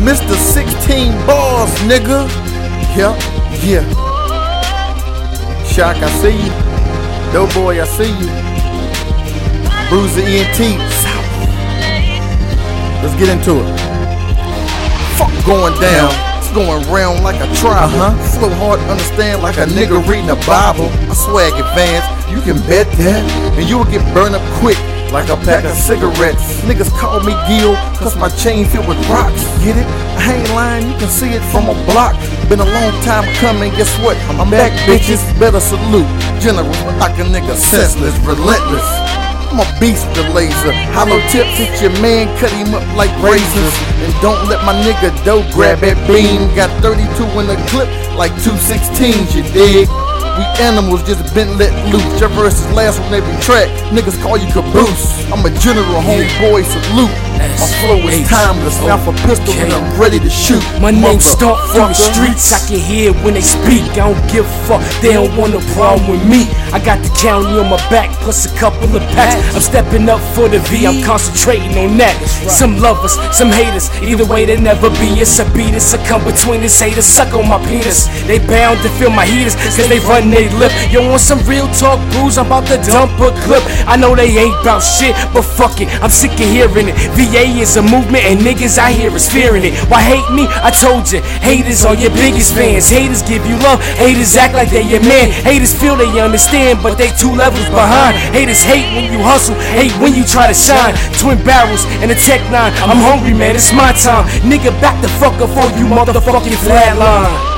Mr. 16 Bars, nigga. Yeah, yeah. Shock, I see you. Doughboy, I see you. Bruiser ENT. Let's get into it. Fuck going down. It's going round like a tribal. Uh-huh. Flow hard, to understand like a nigga reading a Bible. I swag advance, you can bet that. And you will get burned up quick like a pack of cigarettes. Niggas call me Gil, cause my chain filled with rocks. Get it? I ain't lying, you can see it from a block. Been a long time coming, guess what? I'm back, bitches. Better salute. General, like a nigga senseless, relentless. I'm a beast with the laser. Hollow tips hit your man, cut him up like razors. And don't let my nigga dough grab that beam. Got 32 in the clip, like 216s, you dig? We animals just been let loose. Is last on every track. Niggas call you caboose. I'm a general homeboy, salute. My flow is timeless. Now for pistol and I'm ready to shoot. My name stomp from the streets. I can hear when they speak. I don't give a fuck. They don't want no problem with me. I got the county on my back plus a couple of packs. I'm stepping up for the V. I'm concentrating on that. Some lovers, some haters. Either way, they never be. It's a beat. It's a come between this haters. Suck on my penis. They bound to feel my heaters. Cause they run they lip. Yo, want some real talk, booze? I'm about to dump a clip. I know they ain't about shit, but fuck it. I'm sick of hearing it. VA is a movement, and niggas I hear is fearing it. Why hate me? I told you, haters are your biggest fans. Haters give you love, haters act like they your man. Haters feel they understand, but they two levels behind. Haters hate when you hustle, hate when you try to shine. Twin barrels and a tech nine. I'm hungry, man, it's my time. Nigga, back the fuck up for you motherfucking flatline.